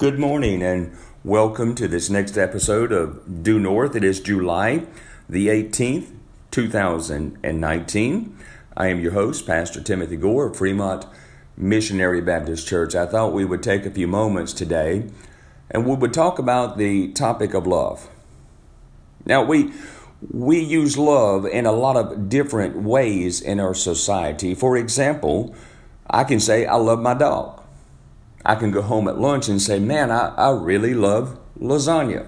Good morning and welcome to this next episode of Due North. It is July the 18th, 2019. I am your host, Pastor Timothy Gore of Fremont Missionary Baptist Church. I thought we would take a few moments today and we would talk about the topic of love. Now, we we use love in a lot of different ways in our society. For example, I can say I love my dog. I can go home at lunch and say, Man, I, I really love lasagna.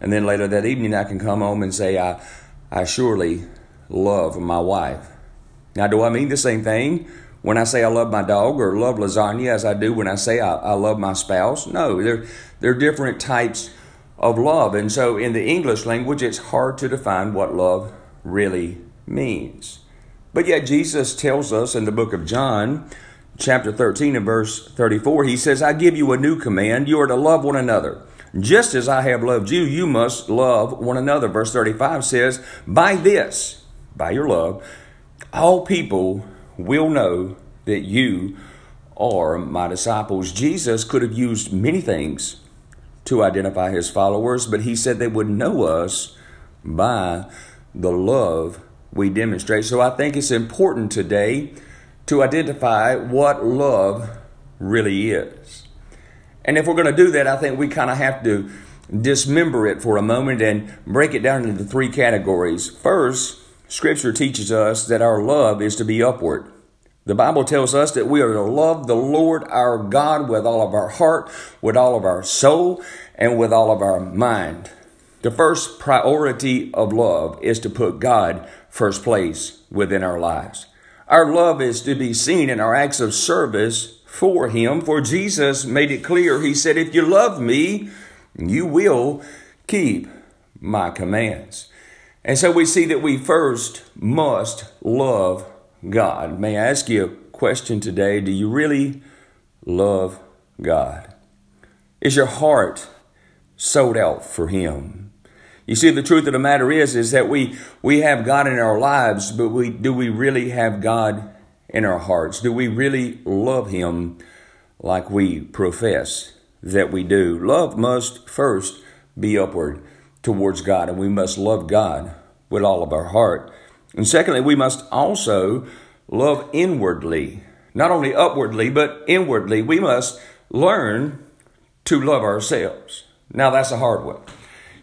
And then later that evening, I can come home and say, I, I surely love my wife. Now, do I mean the same thing when I say I love my dog or love lasagna as I do when I say I, I love my spouse? No, they're, they're different types of love. And so in the English language, it's hard to define what love really means. But yet, Jesus tells us in the book of John, chapter 13 and verse 34, he says, I give you a new command. You are to love one another. Just as I have loved you, you must love one another. Verse 35 says, By this, by your love, all people will know that you are my disciples. Jesus could have used many things to identify his followers, but he said they would know us by the love we demonstrate. So I think it's important today to identify what love really is. And if we're going to do that, I think we kind of have to dismember it for a moment and break it down into three categories. First, Scripture teaches us that our love is to be upward. The Bible tells us that we are to love the Lord our God with all of our heart, with all of our soul, and with all of our mind. The first priority of love is to put God first place within our lives. Our love is to be seen in our acts of service for Him, for Jesus made it clear. He said, If you love me, you will keep my commands. And so we see that we first must love God. May I ask you a question today? Do you really love God? Is your heart sold out for Him? You see, the truth of the matter is, is that we, we have God in our lives, but we, do we really have God in our hearts? Do we really love Him like we profess that we do? Love must first be upward towards God, and we must love God with all of our heart. And secondly, we must also love inwardly, not only upwardly, but inwardly. We must learn to love ourselves. Now, that's a hard one.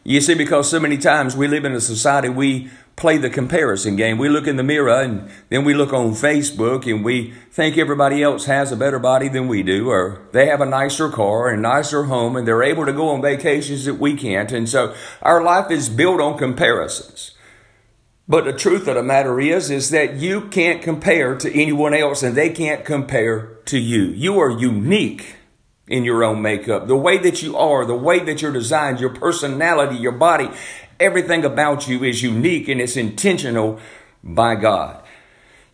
You see, because so many times we live in a society, we play the comparison game. We look in the mirror and then we look on Facebook and we think everybody else has a better body than we do, or they have a nicer car and nicer home and they're able to go on vacations that we can't. And so our life is built on comparisons. But the truth of the matter is, is that you can't compare to anyone else and they can't compare to you. You are unique in your own makeup. The way that you are, the way that you're designed, your personality, your body, everything about you is unique and it's intentional by God.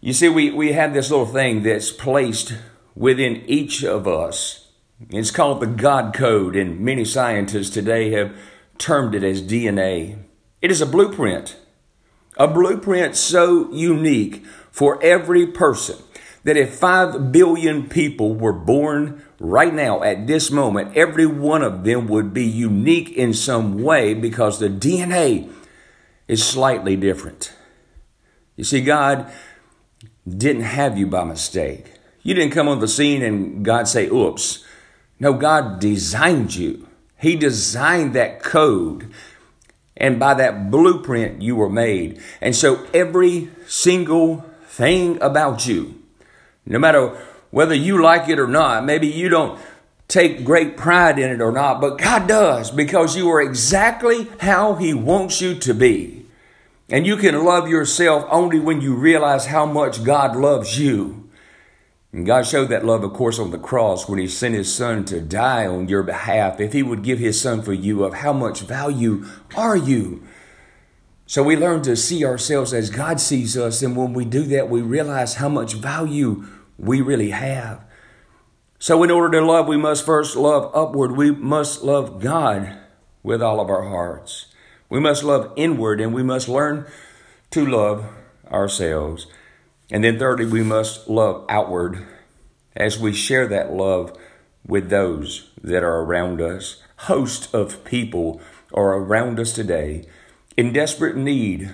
You see, we, we have this little thing that's placed within each of us. It's called the God Code, and many scientists today have termed it as DNA. It is a blueprint, a blueprint so unique for every person that if 5 billion people were born right now at this moment, every one of them would be unique in some way because the DNA is slightly different. You see, God didn't have you by mistake. You didn't come on the scene and God say, oops. No, God designed you. He designed that code. And by that blueprint, you were made. And so every single thing about you, no matter whether you like it or not, maybe you don't take great pride in it or not, but God does because you are exactly how He wants you to be. And you can love yourself only when you realize how much God loves you. And God showed that love, of course, on the cross when He sent His Son to die on your behalf. If He would give His Son for you, of how much value are you? So we learn to see ourselves as God sees us. And when we do that, we realize how much value we really have. So, in order to love, we must first love upward. We must love God with all of our hearts. We must love inward, and we must learn to love ourselves. And then, thirdly, we must love outward as we share that love with those that are around us. Host of people are around us today in desperate need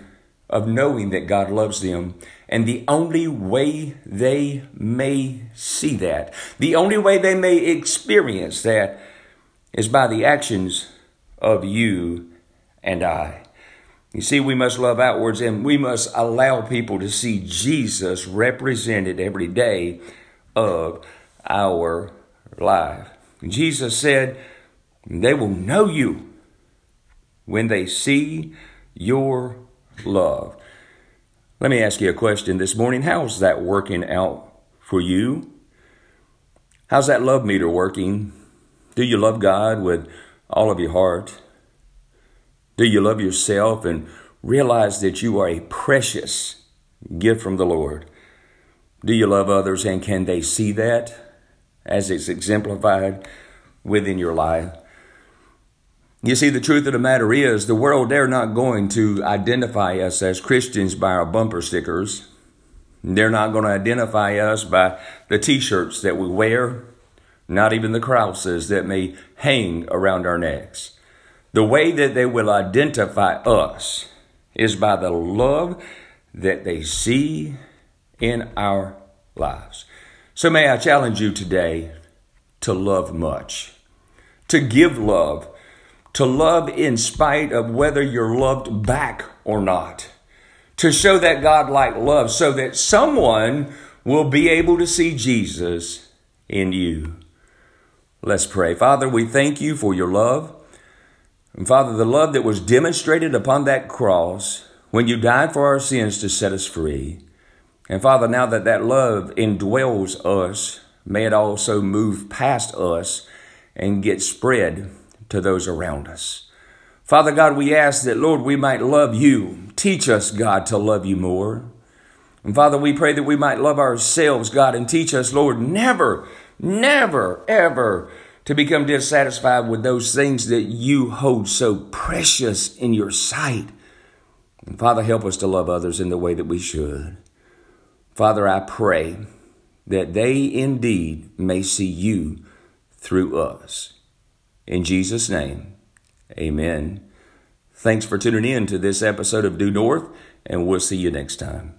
of knowing that God loves them. And the only way they may see that, the only way they may experience that, is by the actions of you and I. You see, we must love outwards and we must allow people to see Jesus represented every day of our life. Jesus said, They will know you when they see your love. Let me ask you a question this morning. How's that working out for you? How's that love meter working? Do you love God with all of your heart? Do you love yourself and realize that you are a precious gift from the Lord? Do you love others and can they see that as it's exemplified within your life? You see, the truth of the matter is, the world, they're not going to identify us as Christians by our bumper stickers. They're not going to identify us by the t shirts that we wear, not even the crosses that may hang around our necks. The way that they will identify us is by the love that they see in our lives. So may I challenge you today to love much, to give love, to love in spite of whether you're loved back or not, to show that God like love so that someone will be able to see Jesus in you. Let's pray. Father, we thank you for your love. And Father, the love that was demonstrated upon that cross when you died for our sins to set us free. And Father, now that that love indwells us, may it also move past us and get spread to those around us. Father God, we ask that, Lord, we might love you. Teach us, God, to love you more. And Father, we pray that we might love ourselves, God, and teach us, Lord, never, never, ever to become dissatisfied with those things that you hold so precious in your sight. And Father, help us to love others in the way that we should. Father, I pray that they indeed may see you through us. In Jesus' name, amen. Thanks for tuning in to this episode of Due North, and we'll see you next time.